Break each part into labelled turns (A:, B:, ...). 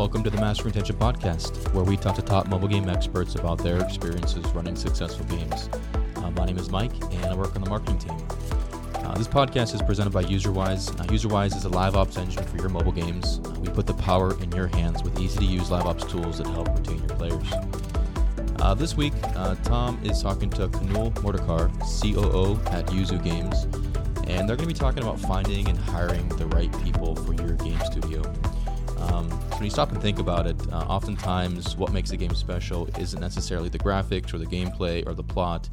A: Welcome to the Mastering Retention Podcast, where we talk to top mobile game experts about their experiences running successful games. Uh, my name is Mike, and I work on the marketing team. Uh, this podcast is presented by UserWise. Uh, UserWise is a live ops engine for your mobile games. Uh, we put the power in your hands with easy to use live ops tools that help retain your players. Uh, this week, uh, Tom is talking to Kunal Mordekar, COO at YOOZOO Games, and they're going to be talking about finding and hiring the right people for your game studio. Um, when you stop and think about it, uh, oftentimes what makes a game special isn't necessarily the graphics or the gameplay or the plot.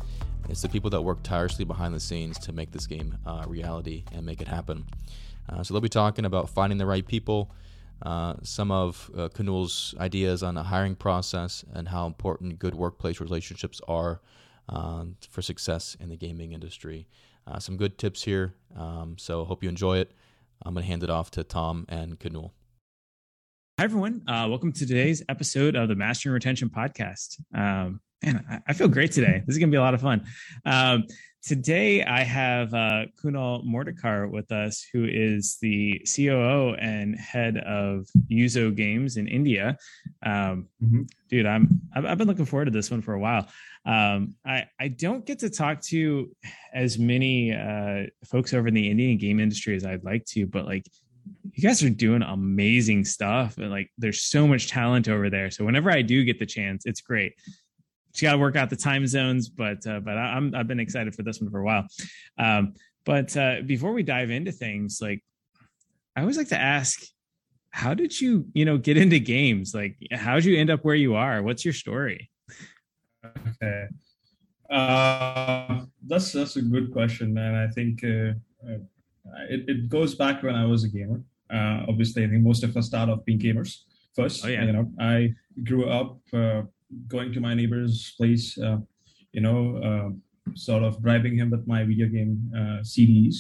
A: It's the people that work tirelessly behind the scenes to make this game uh, reality and make it happen. Uh, so they'll be talking about finding the right people, uh, some of uh, Kunal's ideas on the hiring process, and how important good workplace relationships are uh, for success in the gaming industry. Uh, some good tips here. Um, so hope you enjoy it. I'm going to hand it off to Tom and Kunal.
B: Hi, everyone. Uh, welcome to today's episode of the Mastering Retention Podcast. Um, man, I, I, feel great today. This is going to be a lot of fun. Um, today, I have uh, Kunal Mordekar with us, who is the COO and head of YOOZOO Games in India. Um, mm-hmm. Dude, I'm I've been looking forward to this one for a while. Um, I I don't get to talk to as many uh, folks over in the Indian game industry as I'd like to, but like you guys are doing amazing stuff and like there's so much talent over there. So whenever i do get the chance it's great. You got to work out the time zones but uh, but I, am i've been excited for this one for a while. Um, but uh, before we dive into things like i always like to ask how did you you know get into games? Like how did you end up where you are? What's your story?
C: Okay. Uh, that's that's a good question and i think uh, uh, it, it goes back when I was a gamer. Uh, obviously, I think most of us start off being gamers first. Oh, yeah. You know, I grew up uh, going to my neighbor's place, uh, you know, uh, sort of bribing him with my video game uh, CDs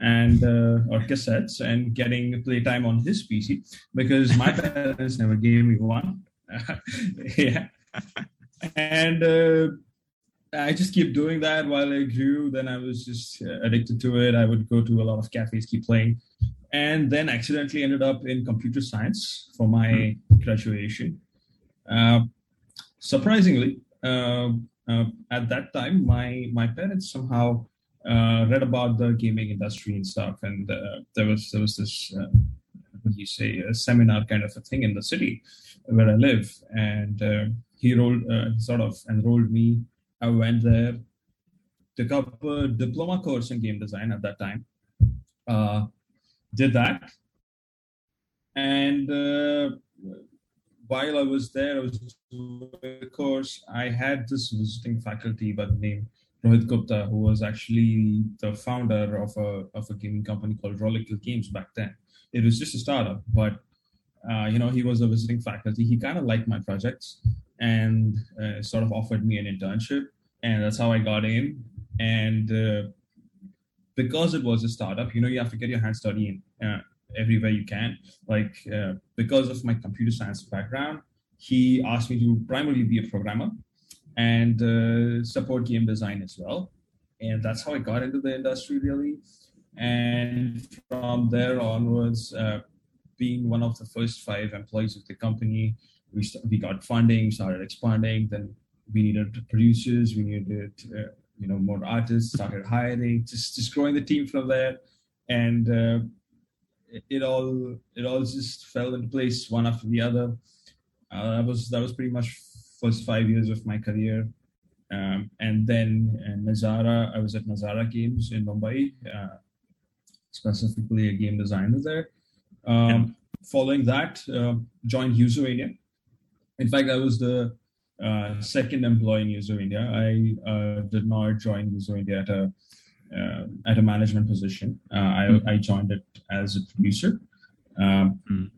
C: and uh, or cassettes and getting playtime on his PC because my parents never gave me one. yeah. And I just keep doing that while I grew. Then I was just addicted to it. I would go to a lot of cafes, keep playing, and then accidentally ended up in computer science for my mm-hmm. graduation. Uh, surprisingly, uh, uh, at that time, my my parents somehow uh, read about the gaming industry and stuff, and uh, there was there was this what do you say a seminar kind of a thing in the city where I live, and he rolled sort of enrolled me I went there, took up a diploma course in game design at that time, uh, did that. And uh, while I was there, I was the course, I had this visiting faculty by the name Rohit Gupta, who was actually the founder of a, of a gaming company called Rolocule Games back then. It was just a startup, but uh, you know, he was a visiting faculty. He kind of liked my projects and uh, sort of offered me an internship and that's how I got in. And uh, because it was a startup, you know, you have to get your hands dirty in uh, everywhere you can. Like uh, because of my computer science background, he asked me to primarily be a programmer and uh, support game design as well. And that's how I got into the industry really. And from there onwards, uh, being one of the first five employees of the company, we, st- we got funding, started expanding, then we needed producers, we needed uh, you know more artists. Started hiring, just just growing the team from there, and uh, it, it, all it all just fell into place one after the other. Uh, that was that was pretty much first five years of my career. Um, and then uh, Nazara, I was at Nazara Games in Mumbai, uh, specifically a game designer there. Um, yeah. Following that, uh, joined YOOZOO In fact, I was the uh, second employee in YOOZOO India. I uh, did not join YOOZOO India at a uh, at a management position. Uh, I, mm I, joined it as a producer. Um, mm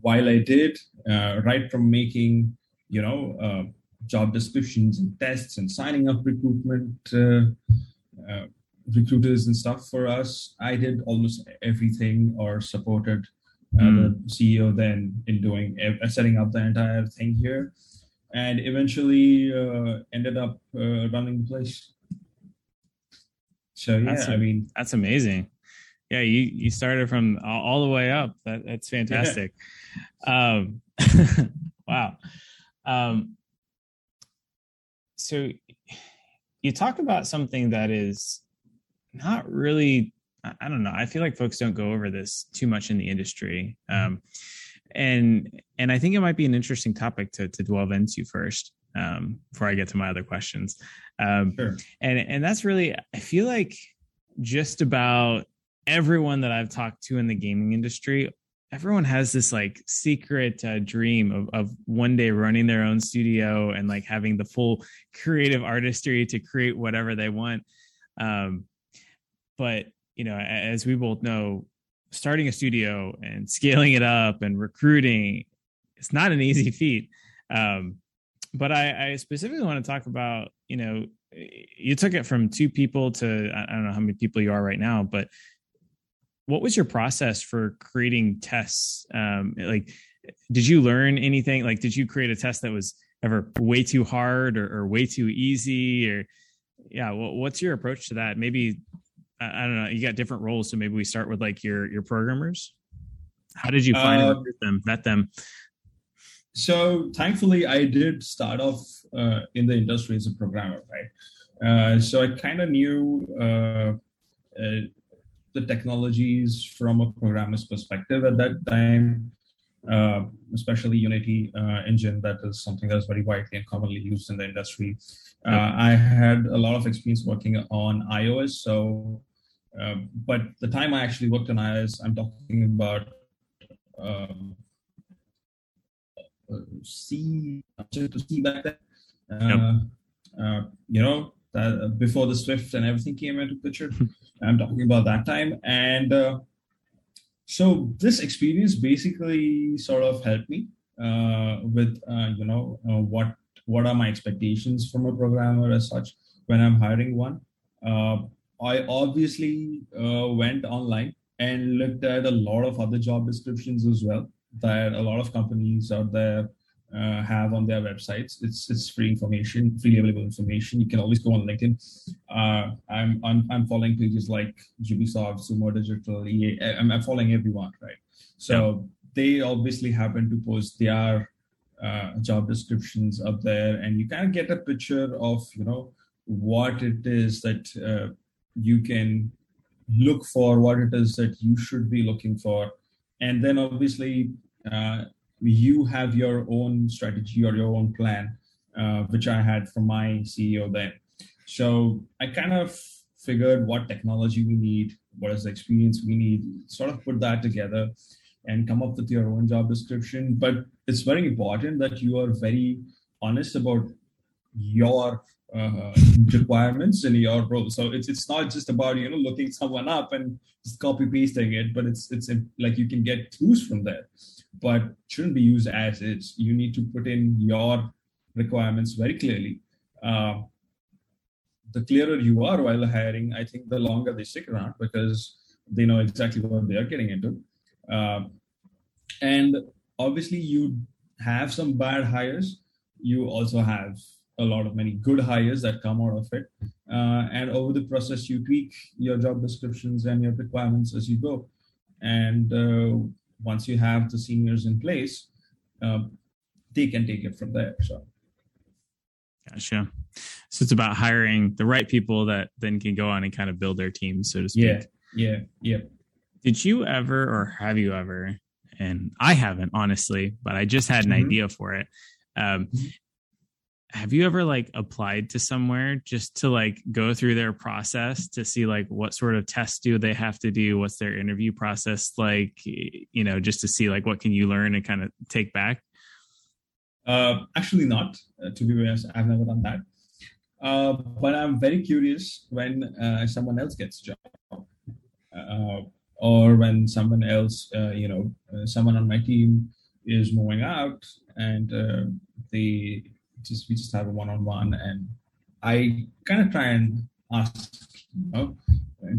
C: While I did, uh, right from making you know job descriptions and tests and signing up recruitment recruiters and stuff for us, I did almost everything or supported uh, mm. the CEO then in doing uh, setting up the entire thing here and eventually uh, ended up uh, running the place. So yeah,
B: that's
C: I mean
B: that's amazing. Yeah, you you started from all, all the way up. That that's fantastic. um, wow. Um, so you talk about something that is not really I don't know. I feel like folks don't go over this too much in the industry. Um, and and I think it might be an interesting topic to to delve into first um, before I get to my other questions. Um, sure. And and that's really I feel like just about everyone that I've talked to in the gaming industry, everyone has this like secret uh, dream of of one day running their own studio and like having the full creative artistry to create whatever they want. Um, but you know, as we both know, starting a studio and scaling it up and recruiting, it's not an easy feat. Um, but I, I specifically want to talk about, you know, you took it from two people to I don't know how many people you are right now, but what was your process for creating tests? Um, like, did you learn anything? Like, did you create a test that was ever way too hard or, or way too easy? Or yeah, well, what's your approach to that? Maybe I don't know. You got different roles, so maybe we start with like your your programmers. How did you find uh, them, met them?
C: So thankfully, I did start off uh, in the industry as a programmer, right? Uh, so I kind of knew uh, uh, the technologies from a programmer's perspective at that time, uh, especially Unity engine. That is something that is very widely and commonly used in the industry. I had a lot of experience working on iOS, so um, but the time I actually worked on iOS, I'm talking about um, C to C back then. Uh, yep. uh, you know, that, uh, before the Swift and everything came into picture. I'm talking about that time, and uh, so this experience basically sort of helped me uh, with you know what what are my expectations from a programmer as such when I'm hiring one. I obviously uh, went online and looked at a lot of other job descriptions as well that a lot of companies out there uh, have on their websites. It's it's free information, freely available information. You can always go on LinkedIn. Uh, I'm, I'm I'm following pages like Ubisoft, Sumo Digital, EA. I'm, I'm following everyone, right? So yeah. they obviously happen to post their uh, job descriptions up there, and you kind of get a picture of you know what it is that uh, you can look for what it is that you should be looking for. And then obviously uh, you have your own strategy or your own plan uh, which i had from my ceo then. So i kind of figured what technology we need what is the experience we need sort of put that together and come up with your own job description. But it's very important that you are very honest about your uh, requirements in your role. So it's it's not just about you know looking someone up and just copy pasting it, but it's it's like you can get clues from there, but shouldn't be used as is. You need to put in your requirements very clearly. Uh, the clearer you are while hiring, I think the longer they stick around because they know exactly what they are getting into. Uh, and obviously, you have some bad hires. You also have a lot of many good hires that come out of it. Uh, and over the process, you tweak your job descriptions and your requirements as you go. And uh, once you have the seniors in place, uh, they can take it from there. So,
B: gotcha. So it's about hiring the right people that then can go on and kind of build their teams, so to speak.
C: Yeah, yeah, yeah.
B: Did you ever, or have you ever? And I haven't honestly, but I just had an mm-hmm. idea for it. Um, mm-hmm have you ever like applied to somewhere just to like go through their process to see like what sort of tests do they have to do? What's their interview process like? You know just to see like what can you learn and kind of take back?
C: Uh, actually not uh, to be honest i've never done that. Uh, but i'm very curious when uh, someone else gets a job uh, or when someone else uh, you know someone on my team is moving out and they just we just have a one-on-one and i kind of try and ask you know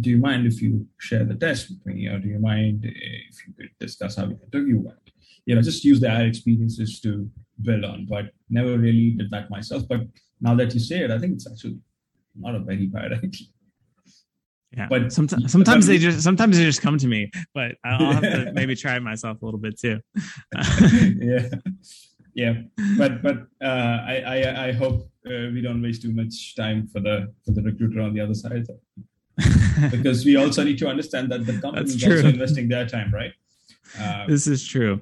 C: do you mind if you share the test with me or do you mind if you could discuss how the interview went you know just use their experiences to build on but never really did that myself. But now that you say it i think it's actually not a very bad idea.
B: Yeah, but sometimes sometimes they just sometimes they just come to me, but I'll have to maybe try it myself a little bit too.
C: yeah, yeah, but but uh, I, I I hope uh, we don't waste too much time for the for the recruiter on the other side, because we also need to understand that the company is also investing their time, right?
B: Uh, this is true.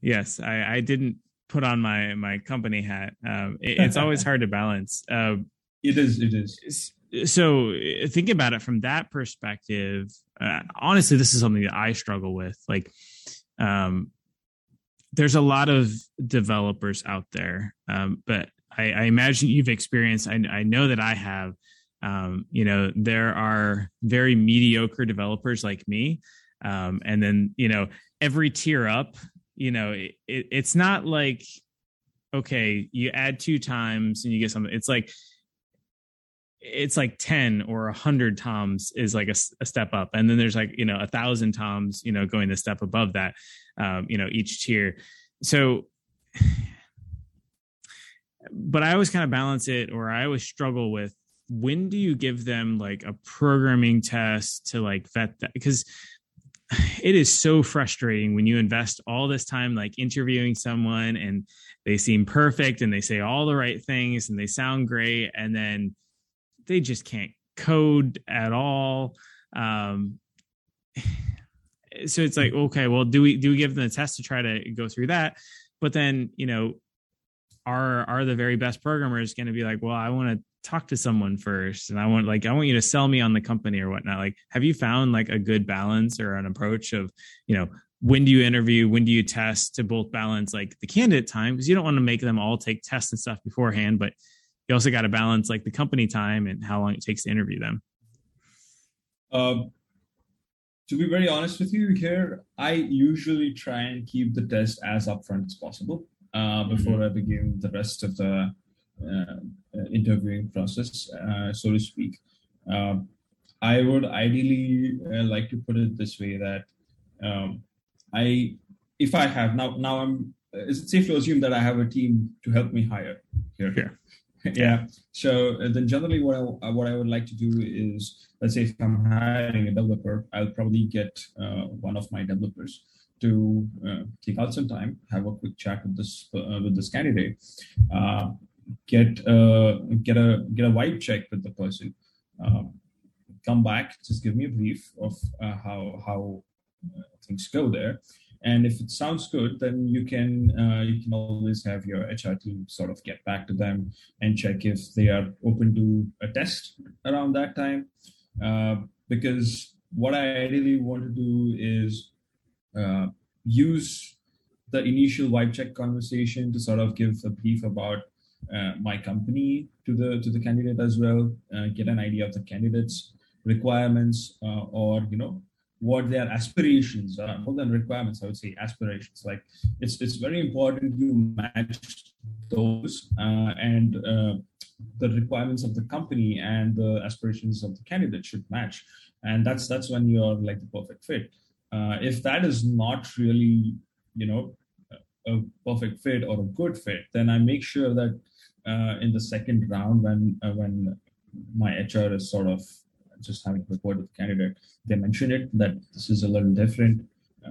B: Yes, I, I didn't put on my my company hat. Um, it, it's always hard to balance. Uh,
C: it is. It is.
B: So think about it from that perspective, uh, honestly, this is something that I struggle with. Like, um, there's a lot of developers out there, um, but I, I, imagine you've experienced. I, I know that I have. Um, you know, there are very mediocre developers like me, um, and then you know every tier up. You know, it, it, it's not like okay, you add two times and you get something. It's like it's like 10 or a 100 toms is like a, a, step up and then there's like you know a thousand toms you know going the step above that um, you know each tier so but i always kind of balance it or i always struggle with when do you give them like a programming test to like vet that because it is so frustrating when you invest all this time like interviewing someone and they seem perfect and they say all the right things and they sound great and then they just can't code at all. Um, so it's like, okay, well, do we do we give them a test to try to go through that? But then, you know, are are the very best programmers going to be like, well, I want to talk to someone first, and I want like I want you to sell me on the company or whatnot. Like, have you found like a good balance or an approach of, you know, when do you interview when do you test to both balance like the candidate time because you don't want to make them all take tests and stuff beforehand but you also got to balance like the company time and how long it takes to interview them.
C: Um, to be very honest with you here, I usually try and keep the test as upfront as possible uh, before mm-hmm. I begin the rest of the uh, interviewing process, uh, so to speak. Um, I would ideally uh, like to put it this way that um, I, if I have now, now I'm. Is it safe to assume that I have a team to help me hire here?
B: Here.
C: yeah. So uh, then generally what I, uh, what I would like to do is, let's say if I'm hiring a developer, I'll probably get uh, one of my developers to uh, take out some time, have a quick chat with this uh, with this candidate, uh, get get a get a vibe check with the person, um, come back, just give me a brief of how how things go there, and if it sounds good then you can uh, you can always have your hr team sort of get back to them and check if they are open to a test around that time. Uh, because what i ideally want to do is uh, use the initial vibe check conversation to sort of give a brief about uh, my company to the to the candidate as well uh, get an idea of the candidate's requirements uh, or you know what their aspirations are more than requirements i would say aspirations. Like it's it's very important you match those uh, and uh, the requirements of the company and the aspirations of the candidate should match. And that's that's when you're like the perfect fit. Uh, if that is not really you know a perfect fit or a good fit then i make sure that uh, in the second round when uh, when my hr is sort of just having rapport with the candidate, they mention it that this is a little different.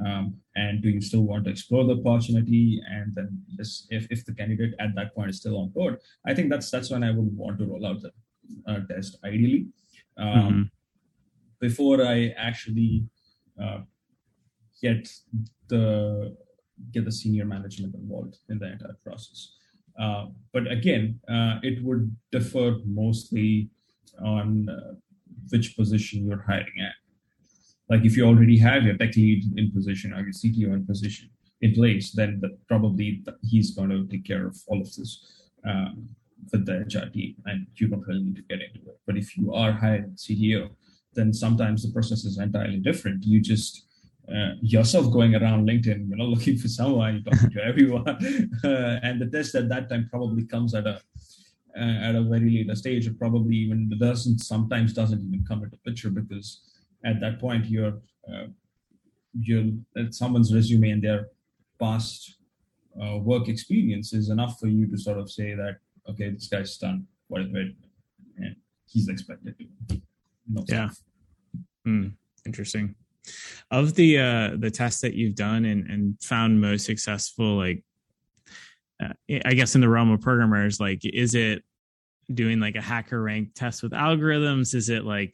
C: Um, and do you still want to explore the opportunity? And then this, if, if the candidate at that point is still on board, I think that's that's when I would want to roll out the uh, test ideally. Um, mm-hmm. Before I actually uh, get the get the senior management involved in the entire process. Uh, but again, uh, it would differ mostly on uh, which position you're hiring at. Like if you already have your tech lead in position or your CTO in position in place, then the, probably he's going to take care of all of this um, with the HR team, and you don't really need to get into it. But if you are hiring CTO, then sometimes the process is entirely different. You just uh, yourself going around LinkedIn, you know, looking for someone, talking to everyone, uh, and the test at that time probably comes at a at a very later stage it probably even doesn't sometimes doesn't even come into picture because at that point you're uh, you're at someone's resume and their past uh, work experience is enough for you to sort of say that okay this guy's done what a bit and he's expected to.
B: No yeah. mm, interesting. Of the uh the tests that you've done and and found most successful like uh, I guess in the realm of programmers, like, is it doing like a HackerRank test with algorithms? Is it like,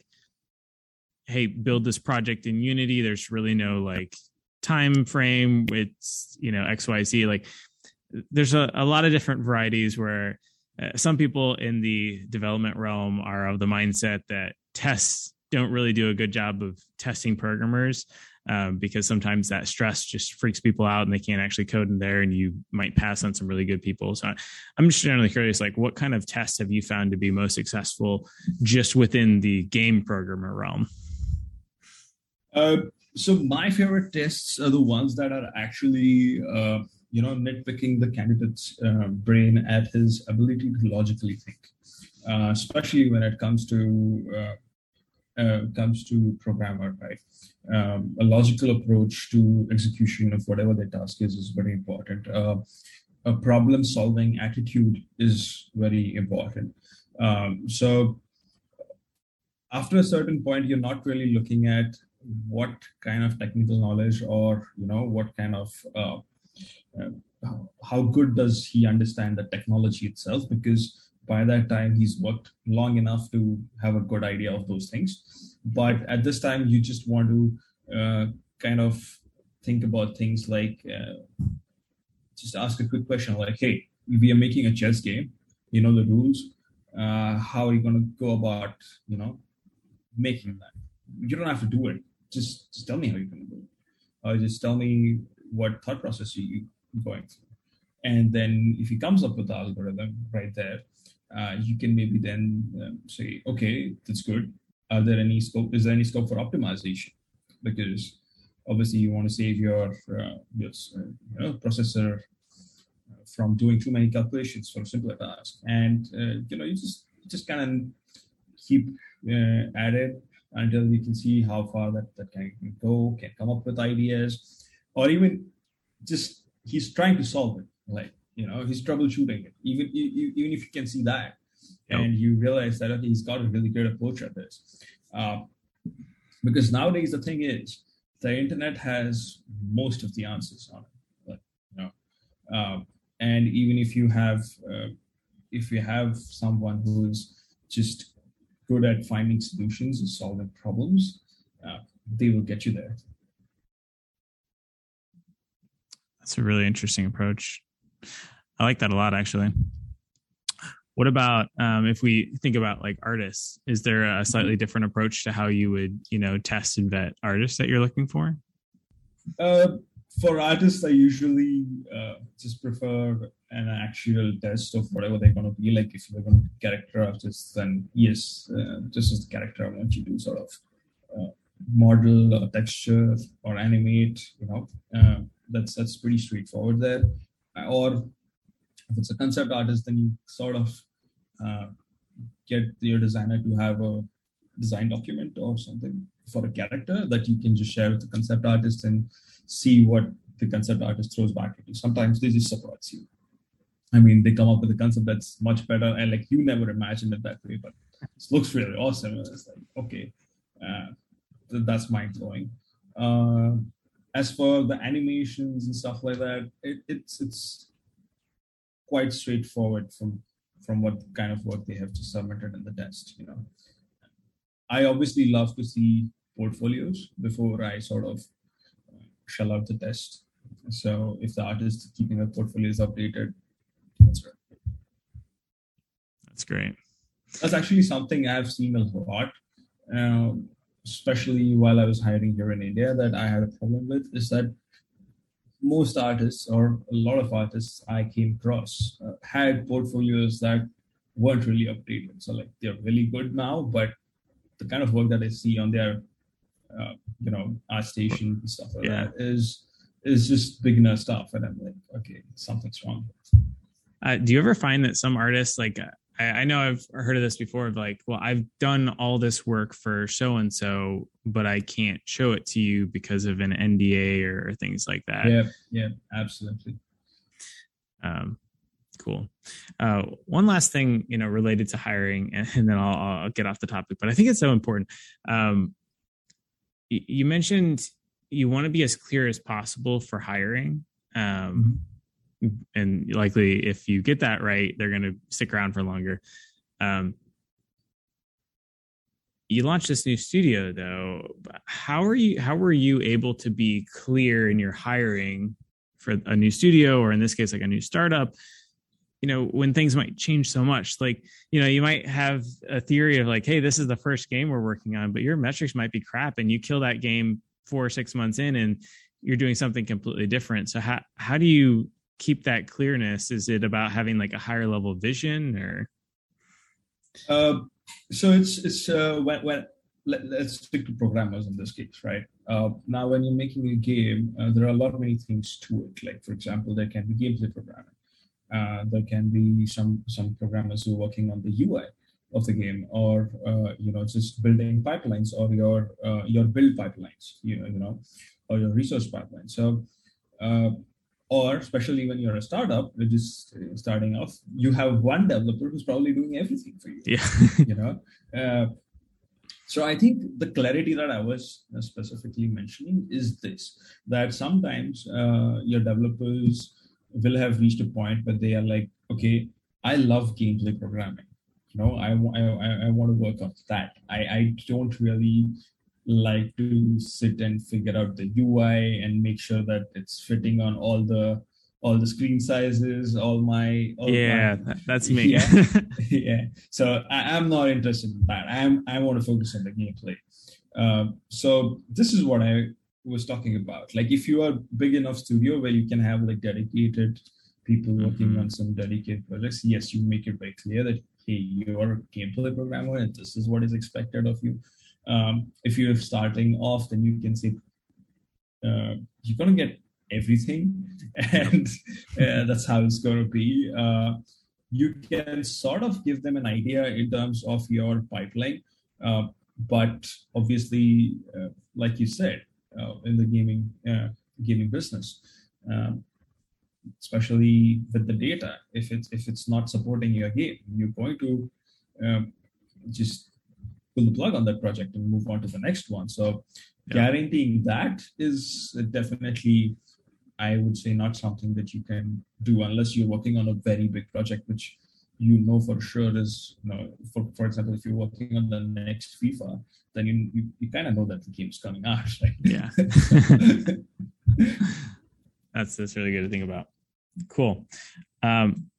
B: hey, build this project in Unity? There's really no like time frame. It's you know X Y Z. Like, there's a, a lot of different varieties where uh, some people in the development realm are of the mindset that tests don't really do a good job of testing programmers um, because sometimes that stress just freaks people out and they can't actually code in there and you might pass on some really good people. So i'm just generally curious like what kind of tests have you found to be most successful just within the game programmer realm?
C: Uh, so my favorite tests are the ones that are actually uh, you know nitpicking the candidate's uh, brain at his ability to logically think uh, especially when it comes to uh, comes to programmer, right? Um, a logical approach to execution of whatever the task is is very important. Uh, a problem solving attitude is very important. Um, so after a certain point, you're not really looking at what kind of technical knowledge or you know what kind of uh, uh, how good does he understand the technology itself because by that time he's worked long enough to have a good idea of those things. But at this time you just want to uh, kind of think about things like uh, just ask a quick question like hey we are making a chess game. You know the rules. Uh, how are you going to go about you know making that? You don't have to do it. Just just tell me how you're going to do it. Or just tell me what thought process you going through. And then if he comes up with the algorithm right there uh, you can maybe then um, say, okay, that's good. Are there any scope? Is there any scope for optimization? Because obviously you want to save your uh, your uh, processor uh, from doing too many calculations for a simpler task, and uh, you know you just just kind of keep at it until you can see how far that that can go, can come up with ideas, or even just he's trying to solve it, like you know, he's troubleshooting it. Even even if you can see that, yep. and you realize that okay, he's got a really good approach at this. Uh, because nowadays the thing is, the internet has most of the answers on it. But, you know, uh, and even if you have uh, if you have someone who's just good at finding solutions and solving problems, uh, they will get you there.
B: That's a really interesting approach. I like that a lot, actually. What about um, if we think about like artists? Is there a slightly mm-hmm. different approach to how you would, you know, test and vet artists that you're looking for?
C: Uh, for artists, I usually uh, just prefer an actual test of whatever they're going to be. Like if you're going to be character artists, then yes, uh, this is the character I want you to sort of uh, model or texture or animate. You know, uh, that's that's pretty straightforward there or if it's a concept artist, then you sort of uh, get your designer to have a design document or something for a character that you can just share with the concept artist and see what the concept artist throws back at you. Sometimes they just surprise you. I mean, they come up with a concept that's much better and like you never imagined it that way, but it looks really awesome. It's like, okay, uh, that's mind blowing. Uh, as for the animations and stuff like that, it, it's it's quite straightforward from from what kind of work they have just submitted in the test. You know, I obviously love to see portfolios before I sort of uh, shell out the test. So if the artist is keeping their portfolios updated, that's great.
B: That's great.
C: That's actually something I've seen a lot. Um, especially while I was hiring here in India, that I had a problem with is that most artists or a lot of artists I came across uh, had portfolios that weren't really updated. So like they're really good now, but the kind of work that I see on their, uh, you know, ArtStation and stuff like yeah. that is is just beginner stuff, and I'm like, okay, something's wrong.
B: Uh, do you ever find that some artists like I, I know I've heard of this before of like, well, I've done all this work for so and so, but I can't show it to you because of an NDA or, things like that.
C: Yeah, yeah, absolutely.
B: Um, cool. Uh, one last thing, you know, related to hiring, and, and then I'll, I'll, get off the topic, but I think it's so important. Um, you mentioned you want to be as clear as possible for hiring. Um, mm-hmm and likely if you get that right, they're going to stick around for longer. Um, you launched this new studio though. How are you? How were you able to be clear in your hiring for a new studio, or in this case, like a new startup? You know, when things might change so much, like you know, you might have a theory of like, hey, this is the first game we're working on, but your metrics might be crap, and you kill that game four or six months in, and you're doing something completely different. So how how do you keep that clearness? Is it about having like a higher level vision or?
C: Uh, so it's it's uh, when when let, us stick to programmers in this case, right? Uh, now, when you're making a game, uh, there are a lot of many things to it. Like, for example, there can be gameplay programming. Uh, there can be some some programmers who are working on the UI of the game, or uh, you know, just building pipelines or your uh, your build pipelines, you know, you know, or your resource pipeline. So uh, or especially when you're a startup which is starting off you have one developer who's probably doing everything for you
B: yeah.
C: you know? Uh, so i think the clarity that i was specifically mentioning is this that sometimes uh, your developers will have reached a point where they are like okay i love gameplay programming. You know i, I, I want to work on that. I, I don't really like to sit and figure out the UI and make sure that it's fitting on all the all the screen sizes, all my all
B: yeah, my, that's me.
C: Yeah, yeah. So I, am not interested in that. I'm I want to focus on the gameplay. Uh, so this is what I was talking about. Like if you are big enough studio where you can have like dedicated people working mm-hmm. on some dedicated projects, yes, you make it very clear that hey, you're a gameplay programmer and this is what is expected of you um, if you're starting off, then you can say uh, you're to get everything, and uh, that's how it's to be. Uh, you can sort of give them an idea in terms of your pipeline, uh, but obviously, uh, like you said, uh, in the gaming gaming business. Um, especially with the data if it's if it's not supporting your game you're going to um, just pull the plug on that project and move on to the next one. So yeah. guaranteeing that is definitely, I would say, not something that you can do unless you're working on a very big project, which you know for sure is, you know, for, for example, if you're working on the next FIFA, then you, you, you kind of know that the game's coming out, right?
B: Yeah. that's, that's really good to think about. Cool. Um,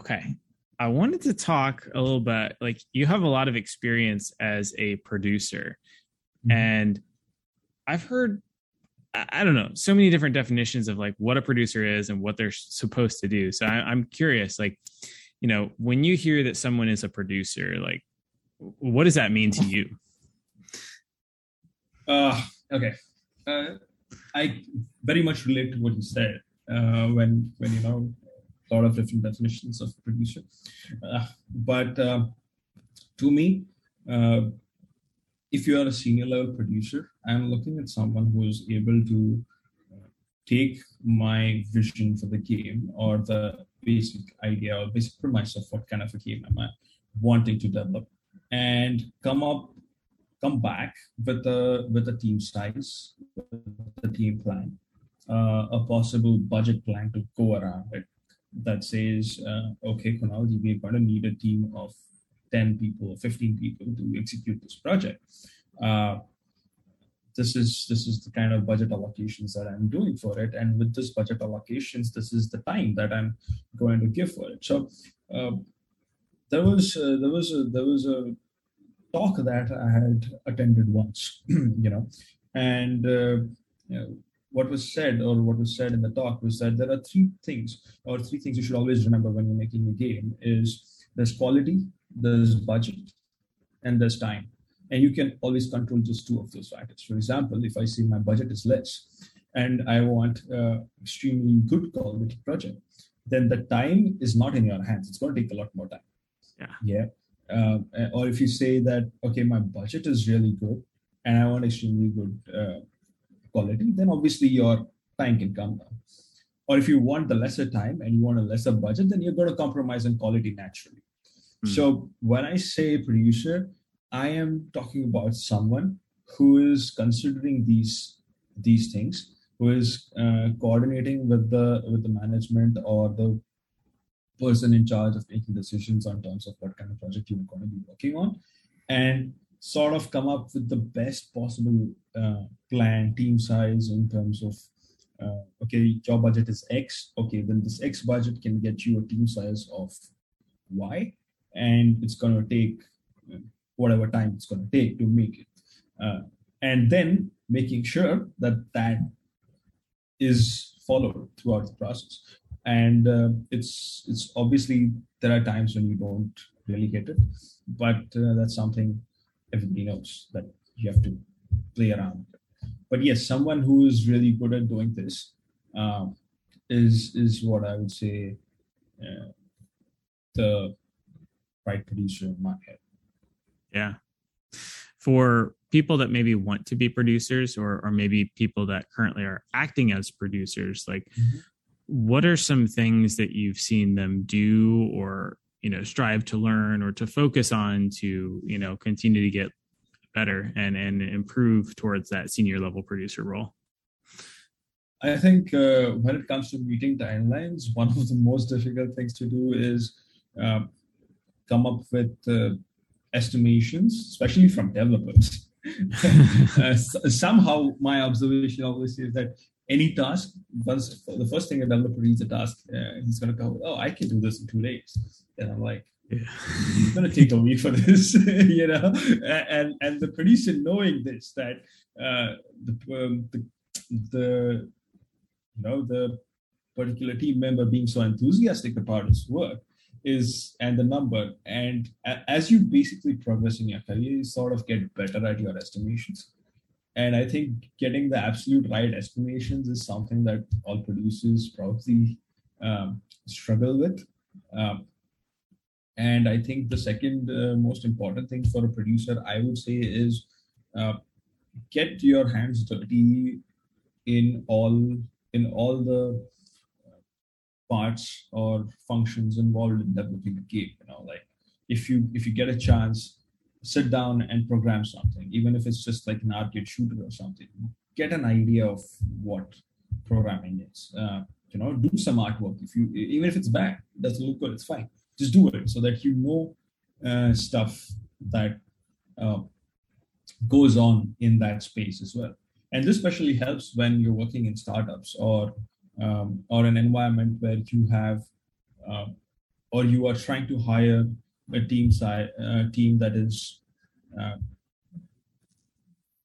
B: okay. I wanted to talk a little bit like you have a lot of experience as a producer mm-hmm. and I've heard I don't know so many different definitions of like what a producer is and what they're supposed to do. So I, am curious, like you know, when you hear that someone is a producer, like what does that mean to you?
C: Uh, okay, uh, I very much relate to what you said uh, when when you know a lot of different definitions of producer. Uh, but uh, to me, uh, if you are a senior level producer, I'm looking at someone who is able to uh, take my vision for the game or the basic idea or basic premise of what kind of a game am I wanting to develop and come up come back with a with a team size with a team plan uh, a possible budget plan to go around it that says, uh, okay, Kunal, we're going to need a team of 10 people, 15 people to execute this project. Uh, this is this is the kind of budget allocations that I'm doing for it, and with this budget allocations, this is the time that I'm going to give for it. So uh, there was uh, there was a, there was a talk that I had attended once, you know, and uh, you know, what was said or what was said in the talk was that there are three things or three things you should always remember when you're making a game is there's quality there's budget and there's time. And you can always control just two of those factors. For example if i see my budget is less and i want uh, extremely good quality project then the time is not in your hands. It's going to take a lot more time.
B: Yeah.
C: Yeah. Uh, or if you say that okay my budget is really good and i want extremely good uh, quality, then obviously your time can come down. Or if you want the lesser time and you want a lesser budget, then you're going to compromise on quality naturally. Mm. So when I say producer, I am talking about someone who is considering these these things who is uh, coordinating with the with the management or the person in charge of making decisions on terms of what kind of project you're going to be working on and sort of come up with the best possible uh, plan team size in terms of uh, okay your budget is x okay then this x budget can get you a team size of y and it's going to take uh, whatever time it's going to take to make it. Uh, and then making sure that that is followed throughout the process. And uh, it's it's obviously there are times when you don't really get it but uh, that's something everybody knows that you have to play around. But yes someone who is really good at doing this um, is is what i would say uh, the right producer in my head.
B: Yeah. For people that maybe want to be producers or or maybe people that currently are acting as producers like mm-hmm. what are some things that you've seen them do or you know strive to learn or to focus on to you know continue to get better and and improve towards that senior level producer role?
C: I think uh, when it comes to meeting timelines one of the most difficult things to do is uh, come up with uh, estimations especially from developers. Uh, somehow my observation obviously is that any task once the first thing a developer reads a task uh, he's going to go oh i can do this in two days. And i'm like yeah. it's going to take a week for this you know? And and the producer knowing this that uh, the, um, the the you know the particular team member being so enthusiastic about his work is and the number and as you basically progress in your career you sort of get better at your estimations and i think getting the absolute right estimations is something that all producers probably um, struggle with. Um, and i think the second uh, most important thing for a producer i would say is uh, get your hands dirty in all in all the parts or functions involved in developing a game you know like if you if you get a chance sit down and program something even if it's just like an arcade shooter or something get an idea of what programming is. Uh, you know do some artwork. If you even if it's bad it doesn't look good it's fine. Just do it so that you know uh, stuff that uh, goes on in that space as well. And this especially helps when you're working in startups or um, or an environment where you have uh, or you are trying to hire a team side a team that is uh,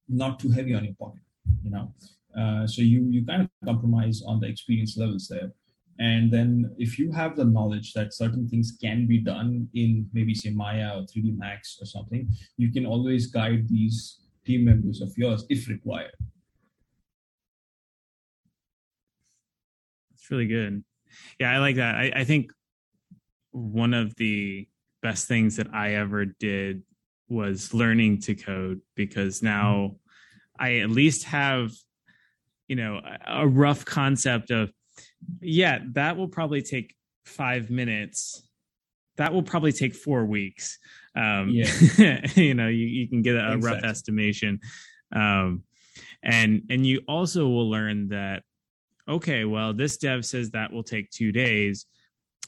C: not too heavy on your pocket you know uh, so you you kind of compromise on the experience levels there and then if you have the knowledge that certain things can be done in maybe say maya or 3d max or something you can always guide these team members of yours if required that's
B: really good. Yeah, I like that. I, I think one of the best things that I ever did was learning to code because now mm-hmm. I at least have, you know, a rough concept of, yeah, that will probably take five minutes. That will probably take four weeks. Um, yeah. you know, you, you can get a rough estimation. Um, and, and you also will learn that okay, well, this dev says that will take two days,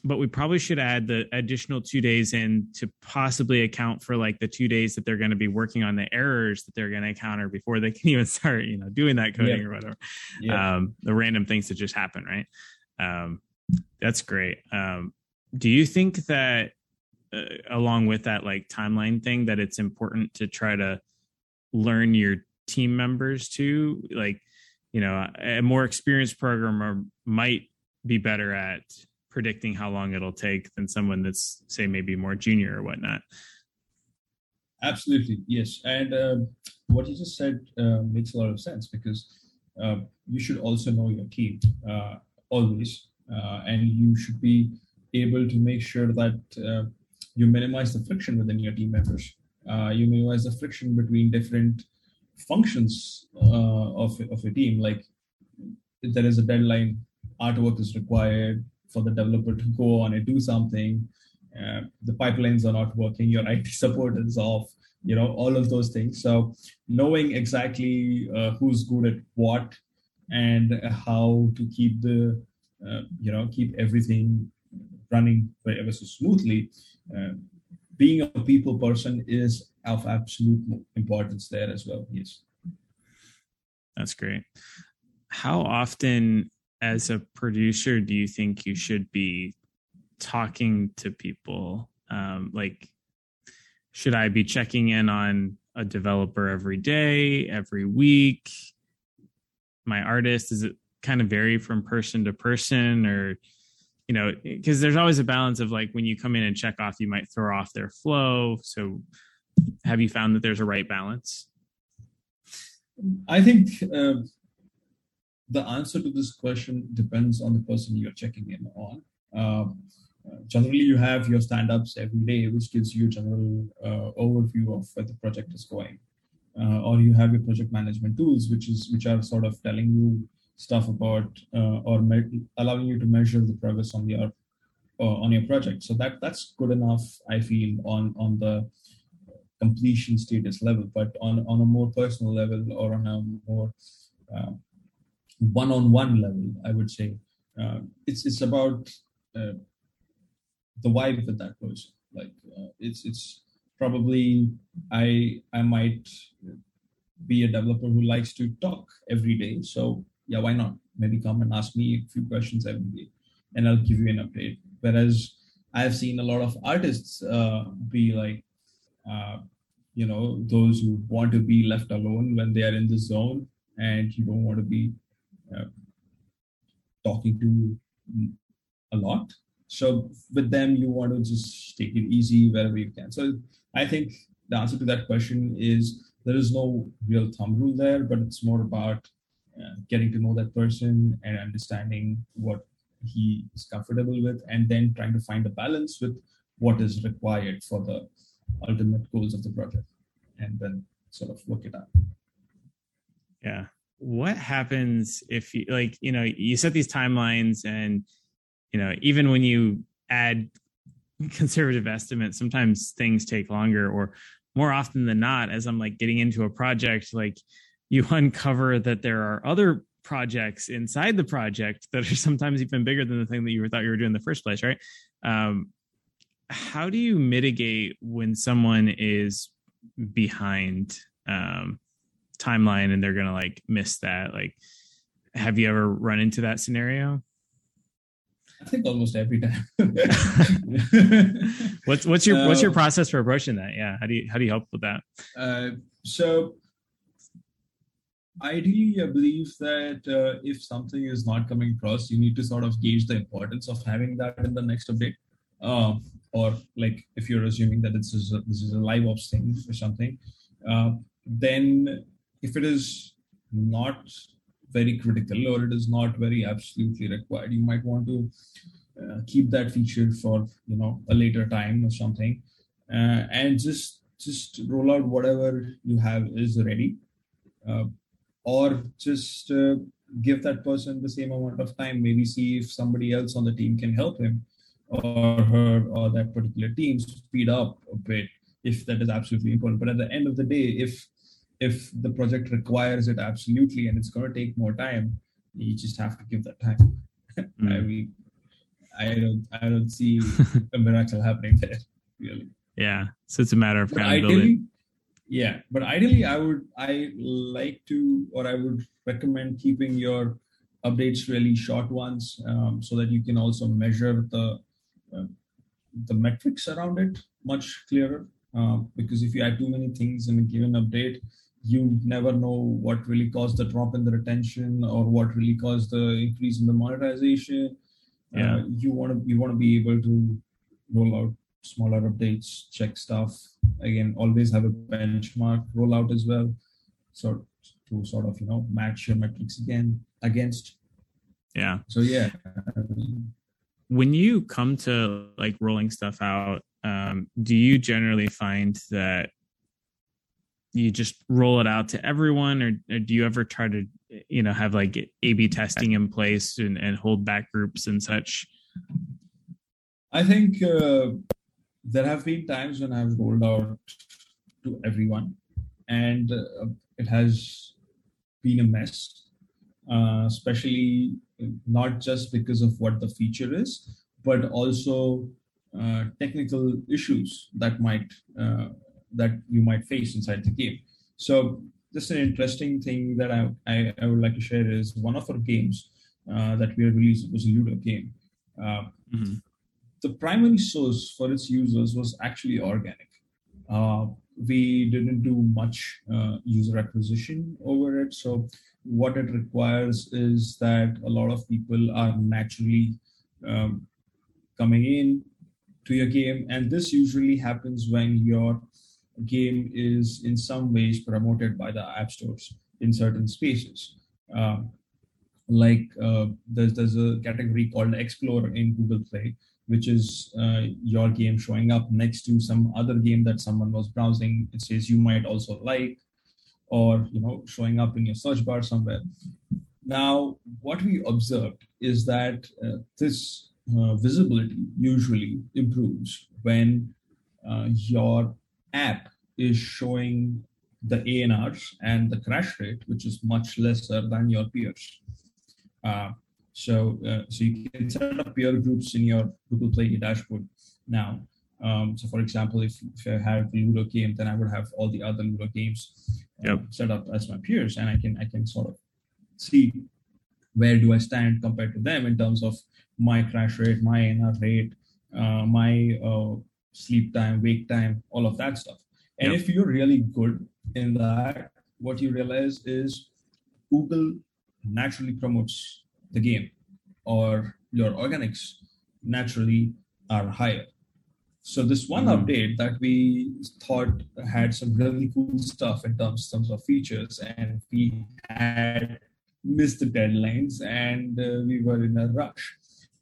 B: but we probably should add the additional two days in to possibly account for like the two days that they're going to be working on the errors that they're going to encounter before they can even start, you know, doing that coding or whatever. Um, the random things that just happen, right? Um, that's great. Um, do you think that uh, along with that like timeline thing that it's important to try to learn your team members too like you know a more experienced programmer might be better at predicting how long it'll take than someone that's say maybe more junior or whatnot.
C: Absolutely yes. And uh, what you just said uh, makes a lot of sense because uh, you should also know your team uh, always uh, and you should be able to make sure that uh, you minimize the friction within your team members. You minimize the friction between different functions of of a team. Like there is a deadline, artwork is required for the developer to go on and do something. Uh, the pipelines are not working. Your IT support is off. You know all of those things. So knowing exactly uh, who's good at what and how to keep the uh, you know keep everything running ever so smoothly. Uh, being a people person is of absolute importance there as well. Yes,
B: that's great. How often, as a producer, do you think you should be talking to people? Um, like, should I be checking in on a developer every day, every week? My artist, does it kind of vary from person to person or you know because there's always a balance of like when you come in and check off you might throw off their flow so have you found that there's a right balance
C: i think uh, the answer to this question depends on the person you're checking in on. Um, generally you have your stand-ups every day which gives you a general uh, overview of where the project is going. Uh, or you have your project management tools which is which are sort of telling you stuff about uh, or me- allowing you to measure the progress on your uh, on your project. So that that's good enough i feel on on the completion status level. But on on a more personal level or on a more uh, one-on-one level i would say it's it's about the vibe with that person. Like uh, it's it's probably I I might be a developer who likes to talk every day. So yeah, why not? Maybe come and ask me a few questions every day, and I'll give you an update. Whereas I've seen a lot of artists uh, be like, uh, you know, those who want to be left alone when they are in the zone, and you don't want to be uh, talking to a lot so with them, you want to just take it easy wherever you can. So I think the answer to that question is there is no real thumb rule there, but it's more about uh, getting to know that person and understanding what he is comfortable with, and then trying to find a balance with what is required for the ultimate goals of the project, and then sort of work it out.
B: Yeah. What happens if you like, you know, you set these timelines and you know, even when you add conservative estimates, sometimes things take longer or more often than not, as I'm like getting into a project, like you uncover that there are other projects inside the project that are sometimes even bigger than the thing that you thought you were doing in the first place, right? Um, how do you mitigate when someone is behind um, timeline and they're gonna like miss that? Like, have you ever run into that scenario?
C: I think almost every time.
B: what's what's your what's your process for approaching that? Yeah, how do you how do you help with that?
C: Uh, so ideally, I believe that uh, if something is not coming across, you need to sort of gauge the importance of having that in the next update. Um, or like if you're assuming that this is a, this is a live ops thing or something, uh, then if it is not very critical or it is not very absolutely required you might want to uh, keep that feature for you know a later time or something. Uh, and just just roll out whatever you have is ready. Uh, or just uh, give that person the same amount of time. Maybe see if somebody else on the team can help him or her or that particular team speed up a bit if that is absolutely important. But at the end of the day if if the project requires it absolutely and it's going to take more time you just have to give that time. Mm. i mean i don't i don't see a miracle happening there really.
B: Yeah so it's a matter of ideally,
C: yeah but ideally i would i like to or i would recommend keeping your updates really short ones um, so that you can also measure the uh, the metrics around it much clearer. Uh, because if you add too many things in a given update you never know what really caused the drop in the retention or what really caused the increase in the monetization. Yeah. Uh, you want to you want to be able to roll out smaller updates, check stuff. Again, always have a benchmark rollout as well, so to sort of you know match your metrics again against.
B: Yeah.
C: So yeah.
B: When you come to like rolling stuff out, um, do you generally find that you just roll it out to everyone or, or, do you ever try to you know have like a b testing in place and, and hold back groups and such?
C: I think uh, there have been times when i've rolled out to everyone and uh, it has been a mess uh, especially not just because of what the feature is, but also uh, technical issues that might uh, that you might face inside the game. So just an interesting thing that I, I, I would like to share is one of our games uh, that we released was a Ludo game. Uh, mm-hmm. The primary source for its users was actually organic. Uh, we didn't do much uh, user acquisition over it. So what it requires is that a lot of people are naturally um, coming in to your game, and this usually happens when your game is in some ways promoted by the app stores in certain spaces. Um, like uh, there's there's a category called Explore in Google Play, which is uh, your game showing up next to some other game that someone was browsing. It says you might also like, or you know, showing up in your search bar somewhere. Now, what we observed is that uh, this uh, visibility usually improves when uh, your app is showing the ANRs and the crash rate, which is much lesser than your peers. Uh, so, uh, so you can set up peer groups in your Google Play dashboard now. Um, so, for example, if, if I had Ludo game, then I would have all the other Ludo games uh, yep. set up as my peers, and I can I can sort of see where do I stand compared to them in terms of my crash rate, my ANR rate, uh, my uh, sleep time, wake time, all of that stuff. And yep. if you're really good in that, what you realize is Google naturally promotes the game or your organics naturally are higher. So this one mm-hmm. update that we thought had some really cool stuff in terms, terms of features, and we had missed the deadlines and uh, we were in a rush.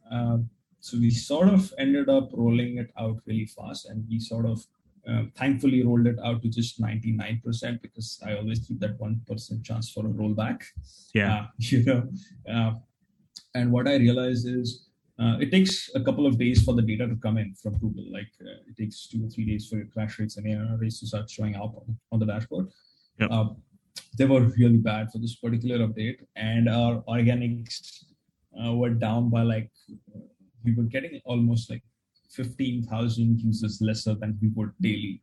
C: Uh, so we sort of ended up rolling it out really fast, and we sort of uh, thankfully rolled it out to just 99% because I always keep that 1% chance for a rollback.
B: Yeah. Uh,
C: you know, uh, and what I realized is uh, it takes a couple of days for the data to come in from Google. Like uh, it takes two or three days for your crash rates and ANR rates to start showing up on, on the dashboard. Yep. Uh, they were really bad for this particular update, and our organics were down by like we were getting almost like 15,000 users lesser than we would daily.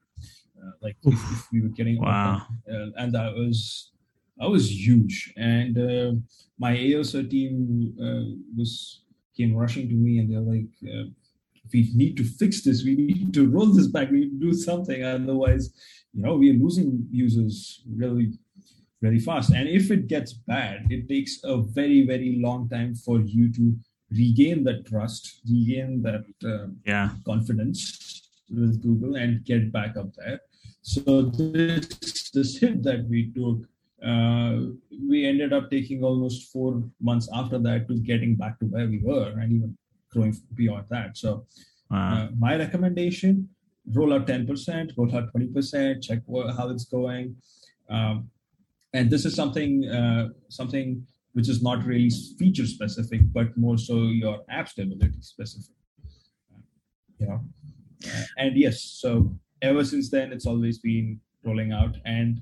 C: Uh, like if, if, we were getting
B: wow.
C: uh, and that was that was huge. And uh, my ASO team uh, was came rushing to me, and they're like, uh, "We need to fix this. We need to roll this back. We need to do something. Otherwise, you know, we are losing users really." Really fast, and if it gets bad, it takes a very, very long time for you to regain that trust, regain that uh,
B: yeah.
C: confidence with Google, and get back up there. So this this hit that we took, uh, we ended up taking almost four months after that to getting back to where we were, and even growing beyond that. So wow. uh, my recommendation: roll out ten percent, roll out twenty percent, check what, how it's going. Um, and this is something uh, something which is not really feature specific, but more so your app stability specific. You know, and yes, so ever since then, it's always been rolling out. And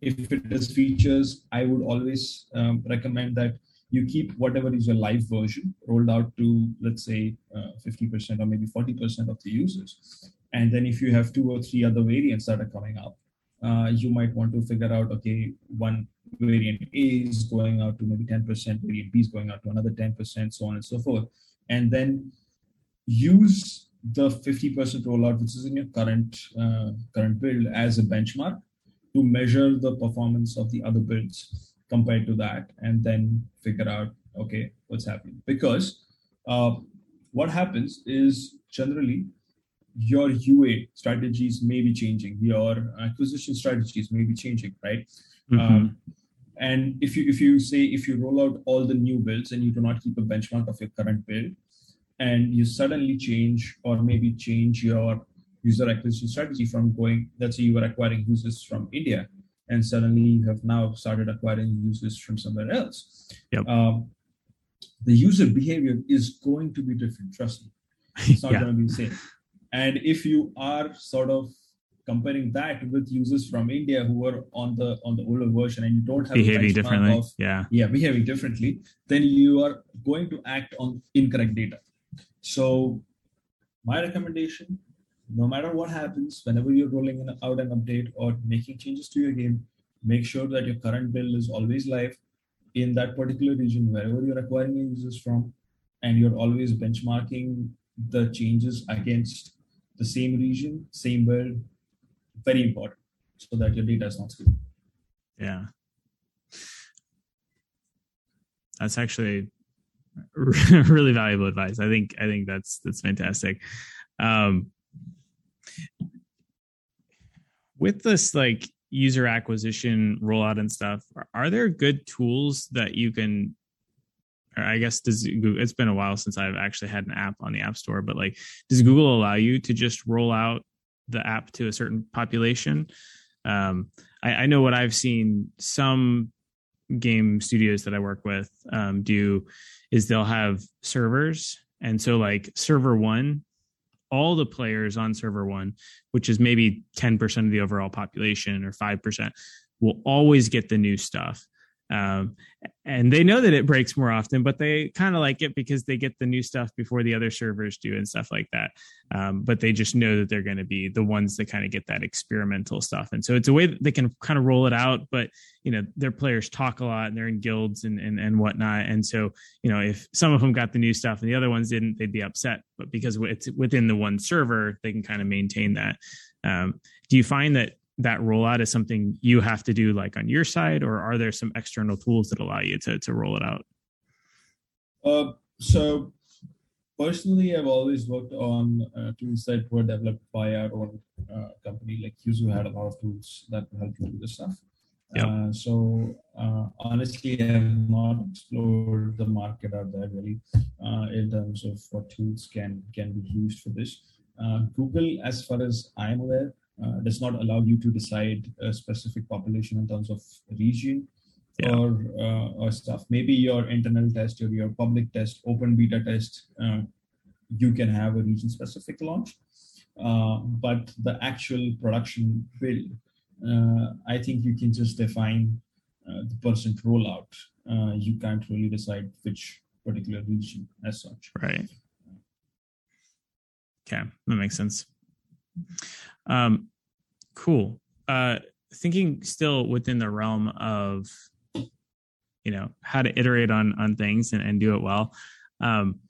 C: if it is features, I would always um, recommend that you keep whatever is your live version rolled out to, let's say, uh, 50% or maybe 40% of the users. And then if you have two or three other variants that are coming up, uh, you might want to figure out, okay, one variant A is going out to maybe 10%, variant B is going out to another 10%, so on and so forth. And then use the 50% rollout, which is in your current uh, current build, as a benchmark to measure the performance of the other builds compared to that, and then figure out, okay, what's happening. Because uh, what happens is generally your UA strategies may be changing, your acquisition strategies may be changing, right? Mm-hmm. Um, and if you if you say if you roll out all the new builds and you do not keep a benchmark of your current build, and you suddenly change or maybe change your user acquisition strategy from going, let's say you were acquiring users from India, and suddenly you have now started acquiring users from somewhere else.
B: Yep.
C: Um, the user behavior is going to be different. Trust me, it's not yeah. going to be the same. And if you are sort of comparing that with users from India who are on the on the older version and you don't have
B: behaving differently, of, yeah,
C: yeah, behaving differently, then you are going to act on incorrect data. So, my recommendation: no matter what happens, whenever you're rolling out an update or making changes to your game, make sure that your current build is always live in that particular region wherever you're acquiring users from, and you're always benchmarking the changes against the same region, same build, very important so that your data is not skewed.
B: Yeah. That's actually really valuable advice. I think I think that's that's fantastic. Um, with this like user acquisition rollout and stuff, are there good tools that you can I guess does it's been a while since I've actually had an app on the App Store, but like, does Google allow you to just roll out the app to a certain population? Um, I, I, know what I've seen some game studios that I work with um, do is they'll have servers, and so like server one, all the players on server one, which is maybe ten percent of the overall population or five percent, will always get the new stuff um, and they know that it breaks more often, but they kind of like it because they get the new stuff before the other servers do and stuff like that. Um, but they just know that they're going to be the ones that kind of get that experimental stuff. And so it's a way that they can kind of roll it out, but you know, their players talk a lot and they're in guilds and, and, and whatnot. And so, you know, if some of them got the new stuff and the other ones didn't, they'd be upset, but because it's within the one server, they can kind of maintain that. Um, do you find that that rollout is something you have to do like on your side or are there some external tools that allow you to, to roll it out?
C: Uh, so personally i've always worked on uh, tools that were developed by our own uh, company like YOOZOO had a lot of tools that help you do this stuff. Yep. Uh, so uh, honestly i have not explored the market out there really uh, in terms of what tools can can be used for this. Google as far as i'm aware uh, does not allow you to decide a specific population in terms of region yeah. or uh, or stuff. Maybe your internal test or your public test, open beta test, uh, you can have a region specific launch. Uh, but the actual production build, uh, I think you can just define uh, the percent rollout. you can't really decide which particular region as such.
B: Right. Okay, that makes sense. Um, cool. Uh, thinking still within the realm of, you know, how to iterate on on things and, and do it well. Um,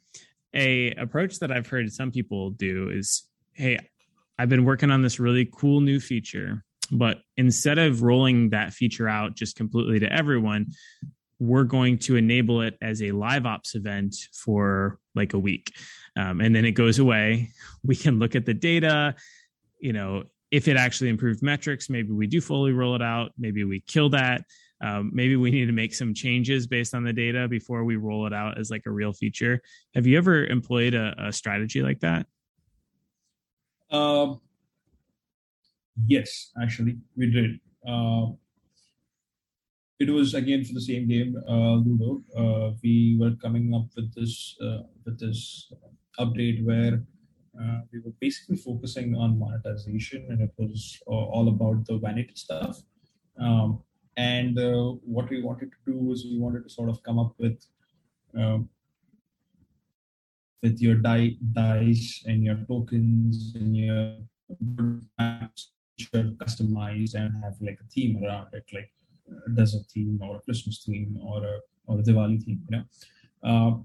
B: a approach that I've heard some people do is, hey, I've been working on this really cool new feature, but instead of rolling that feature out just completely to everyone, we're going to enable it as a live ops event for like a week. Um, and then it goes away. We can look at the data, you know, if it actually improved metrics, maybe we do fully roll it out. Maybe we kill that. Um, maybe we need to make some changes based on the data before we roll it out as like a real feature. Have you ever employed a, a strategy like that?
C: Um, yes, actually, we did. Uh, it was again for the same game, uh, Ludo. Uh, we were coming up with this uh, with this update where uh, we were basically focusing on monetization and it was uh, all about the vanity stuff um, and uh, what we wanted to do was we wanted to sort of come up with um, with your die, dice and your tokens and your maps customized and have like a theme around it like desert theme or a christmas theme or a or a diwali theme you know uh,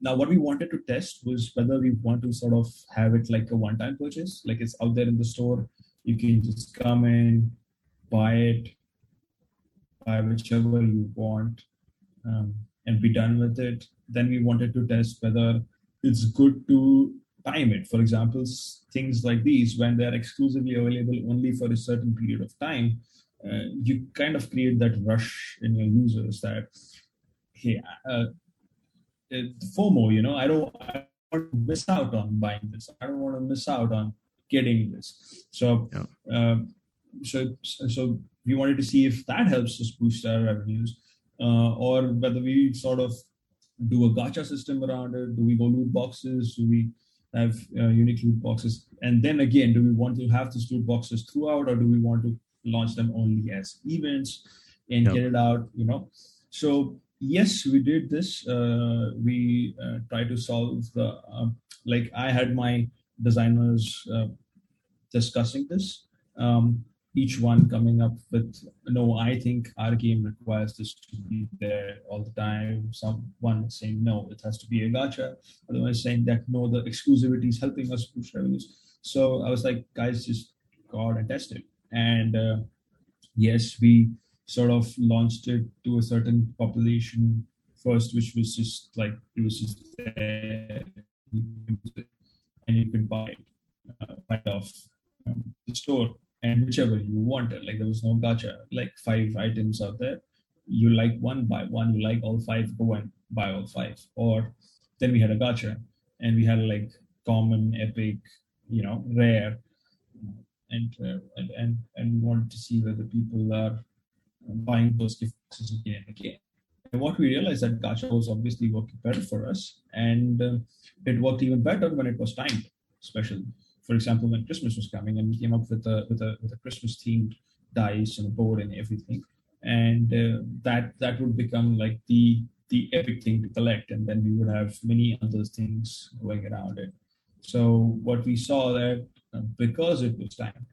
C: now, what we wanted to test was whether we want to sort of have it like a one-time purchase, like it's out there in the store. You can just come in, buy it, buy whichever you want, um, and be done with it. Then we wanted to test whether it's good to time it. For example, things like these, when they're exclusively available only for a certain period of time, uh, you kind of create that rush in your users that, hey, uh, FOMO, you know, I don't, I don't want to miss out on buying this. I don't want to miss out on getting this. So, yeah. um, so, so we wanted to see if that helps us boost our revenues, uh, or whether we sort of do a gacha system around it. Do we go loot boxes? Do we have uh, unique loot boxes. And then again, do we want to have these loot boxes throughout, or do we want to launch them only as events and yep. get it out? You know, so yes, we did this. Uh, we uh, tried to solve the um, like I had my designers uh, discussing this. Um, each one coming up with no i think our game requires this to be there all the time someone saying no it has to be a gacha otherwise saying that no the exclusivity is helping us push revenues so i was like guys just go out and test it and uh, yes we sort of launched it to a certain population first which was just like it was just there and you can buy it uh, right off um, the store and whichever you wanted. Like there was no gacha, like five items out there. You like one, buy one. You like all five, go and buy all five. Or then we had a gacha, and we had like common, epic, you know, rare, and and and wanted to see whether people are buying those gifts again and again. And what we realized that gacha was obviously working better for us, and uh, it worked even better when it was timed, especially for example, when Christmas was coming, and we came up with a with a with a Christmas themed dice and a board and everything, and uh, that that would become like the the epic thing to collect, and then we would have many other things going around it. So what we saw that because it was time,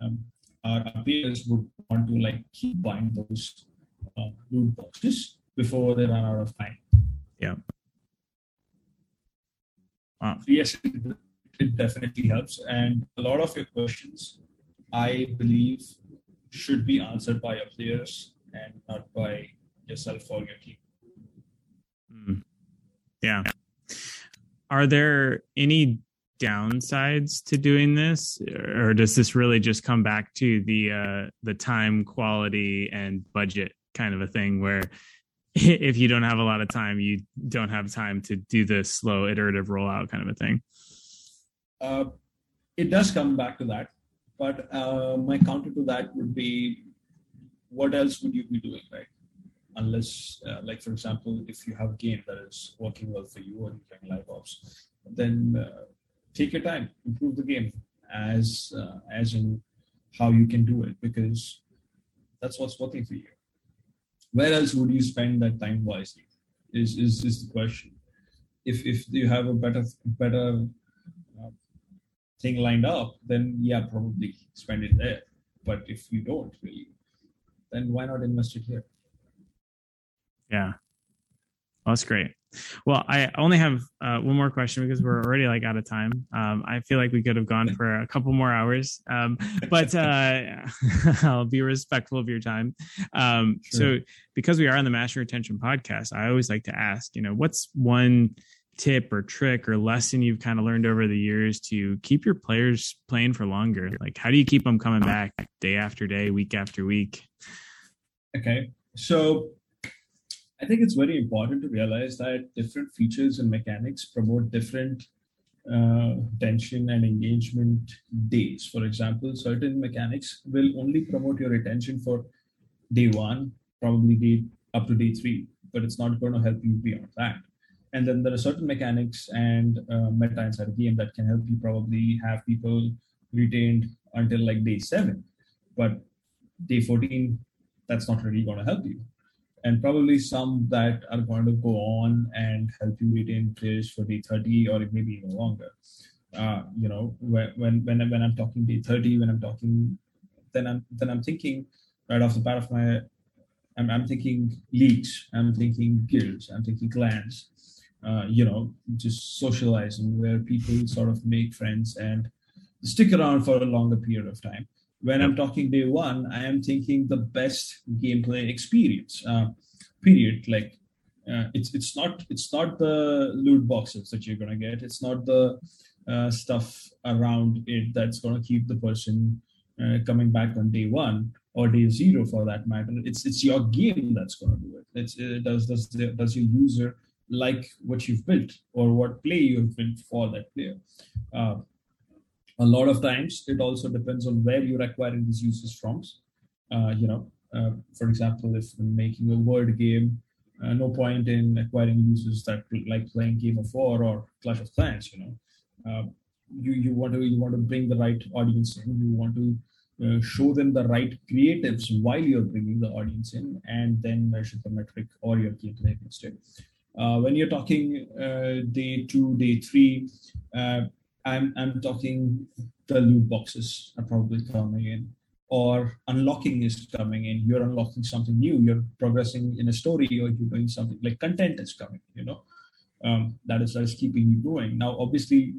C: um, our, our peers would want to like keep buying those uh, loot boxes before they run out of time.
B: Yeah.
C: Wow. So yes, it definitely helps. And a lot of your questions, I believe, should be answered by your players and not by yourself or your team.
B: Mm. Yeah. Are there any downsides to doing this, or does this really just come back to the uh, the time, quality, and budget kind of a thing where if you don't have a lot of time, you don't have time to do the slow iterative rollout kind of a thing?
C: uh, it does come back to that. But uh, my counter to that would be, what else would you be doing, right? Unless, uh, like for example, if you have a game that is working well for you you're playing live ops, then uh, take your time, improve the game as uh, as in how you can do it because that's what's working for you. Where else would you spend that time wisely? Is is is the question. If if you have a better better thing lined up, then yeah, probably spend it there. But if you don't really, then why not invest it here?
B: Yeah, well, that's great. Well, I only have uh, one more question because we're already like out of time. Um, I feel like we could have gone for a couple more hours, um, but uh, I'll be respectful of your time. Um, sure. So, because we are on the Master Retention podcast, I always like to ask, you know, what's one tip or trick or lesson you've kind of learned over the years to keep your players playing for longer? Like, how do you keep them coming back day after day, week after week?
C: Okay. So, I think it's very important to realize that different features and mechanics promote different uh, tension and engagement days. For example, certain mechanics will only promote your attention for day one, probably day up to day three, but it's not going to help you beyond that. And then there are certain mechanics and uh, meta inside a game that can help you probably have people retained until like day seven. But day 14 that's not really going to help you and probably some that are going to go on and help you retain players for day 30 or maybe even longer uh, you know when, when when i'm talking day 30 when i'm talking then i'm then i'm thinking right off the bat of my I'm, I'm thinking leagues i'm thinking guilds i'm thinking clans uh, you know, just socializing where people sort of make friends and stick around for a longer period of time. When I'm talking day one, I am thinking the best gameplay experience. Uh, period. Like uh, it's it's not it's not the loot boxes that you're gonna get. It's not the uh, stuff around it that's gonna keep the person uh, coming back on day one or day zero for that matter. It's it's your game that's gonna do it. It's it does does does your user like what you've built or what play you've built for that player. A lot of times, it also depends on where you're acquiring these users from. Uh, you know, uh, for example, if you're making a word game, uh, no point in acquiring users that like playing Game of War or Clash of Clans. You know, uh, you you want to you want to bring the right audience in. You want to uh, show them the right creatives while you're bringing the audience in, and then measure the metric or your gameplay against it. Uh, when you're talking day two, day three, I'm I'm talking the loot boxes are probably coming in, or unlocking is coming in. You're unlocking something new. You're progressing in a story, or you're doing something like content is coming. You know, um, that is that is keeping you going. Now, obviously,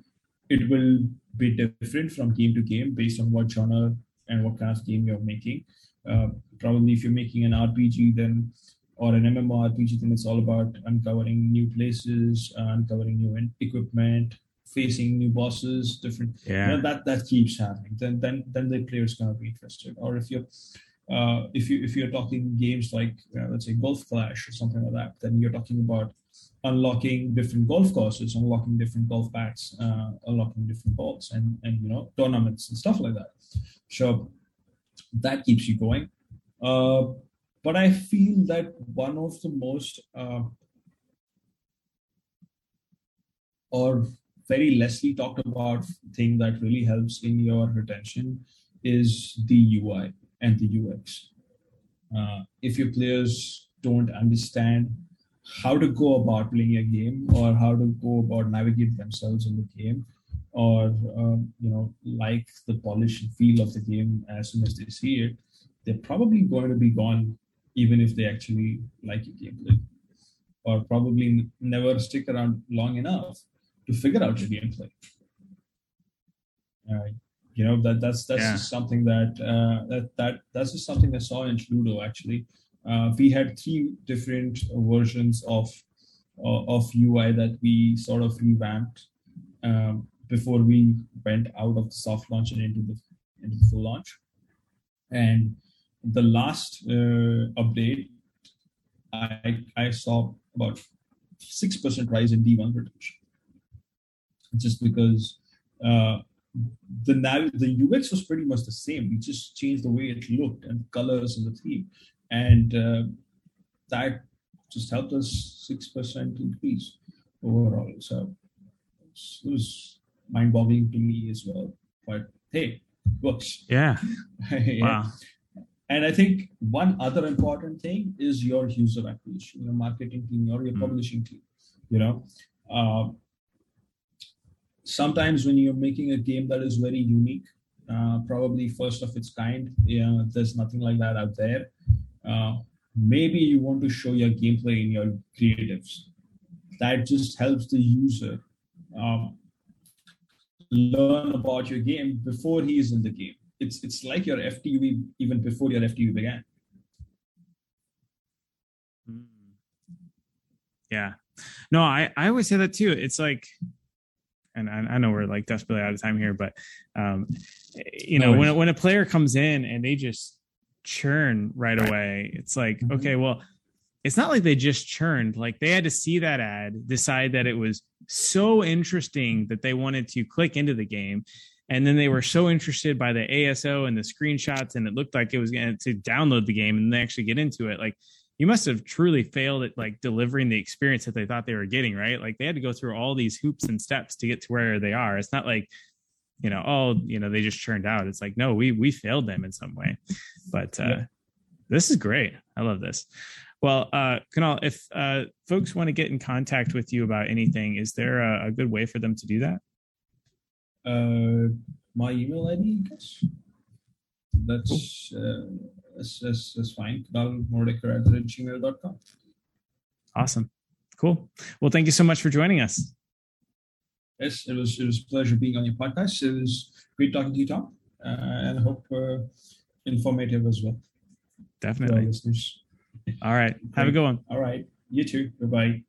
C: it will be different from game to game based on what genre and what kind of game you're making. Uh, probably, if you're making an RPG, then or an MMORPG, then it's all about uncovering new places, uh, uncovering new equipment, facing new bosses, different. Yeah. You know, that that keeps happening. Then then then the player's gonna be interested. Or if you're uh, if you if you're talking games like uh, let's say Golf Clash or something like that, then you're talking about unlocking different golf courses, unlocking different golf bats, uh, unlocking different balls, and and you know tournaments and stuff like that. So that keeps you going. Uh, but I feel that one of the most uh, or very lessly talked about thing that really helps in your retention is the UI and the UX. Uh, if your players don't understand how to go about playing a game or how to go about navigate themselves in the game or um, you know like the polish and feel of the game as soon as they see it they're probably going to be gone even if they actually like your gameplay or probably never stick around long enough to figure out your gameplay uh, you know that that's that's yeah. something that uh, that that that's just something I saw in Ludo actually uh, we had three different versions of uh, of UI that we sort of revamped um, before we went out of the soft launch and into the into the full launch. And the last uh, update, I I saw about six percent rise in D1 retention, just because uh, the now the UX was pretty much the same. We just changed the way it looked and the colors and the theme and uh, that just helped us six percent increase overall. So it was mind-boggling to me as well. But hey, works.
B: Yeah. yeah. Wow.
C: And I think one other important thing is your user acquisition, your marketing team, or your mm. publishing team. You know, uh, sometimes when you're making a game that is very unique, uh, probably first of its kind, yeah, there's nothing like that out there uh, maybe you want to show your gameplay in your creatives. That just helps the user um, learn about your game before he is in the game. It's it's like your FTUE even before your FTUE began.
B: Hmm. Yeah, no, I I always say that too. It's like and I, I, know we're like desperately out of time here, but um, you know, no when when a player comes in and they just churn right, away. It's like, mm-hmm. okay, well, it's not like they just churned. Like they had to see that ad, decide that it was so interesting that they wanted to click into the game. And then they were so interested by the ASO and the screenshots, and it looked like it was going to download the game and they actually get into it. Like you must have truly failed at like delivering the experience that they thought they were getting, right? Like they had to go through all these hoops and steps to get to where they are. It's not like you know, oh, you know, they just churned out. It's like, no, we we failed them in some way. But uh, yeah. this is great. I love this. Well, uh, Kunal, if uh, folks want to get in contact with you about anything, is there a, a good way for them to do that?
C: Uh, my email ID, I guess. That's, uh, that's, that's, that's fine. Kunal Mordekar at gmail.com.
B: Awesome. Cool. Well, thank you so much for joining us.
C: Yes, it was it was a pleasure being on your podcast. It was great talking to you, Tom, uh, and I hope uh, informative as well.
B: Definitely. All right. Have a good one.
C: All right. You too. Bye bye.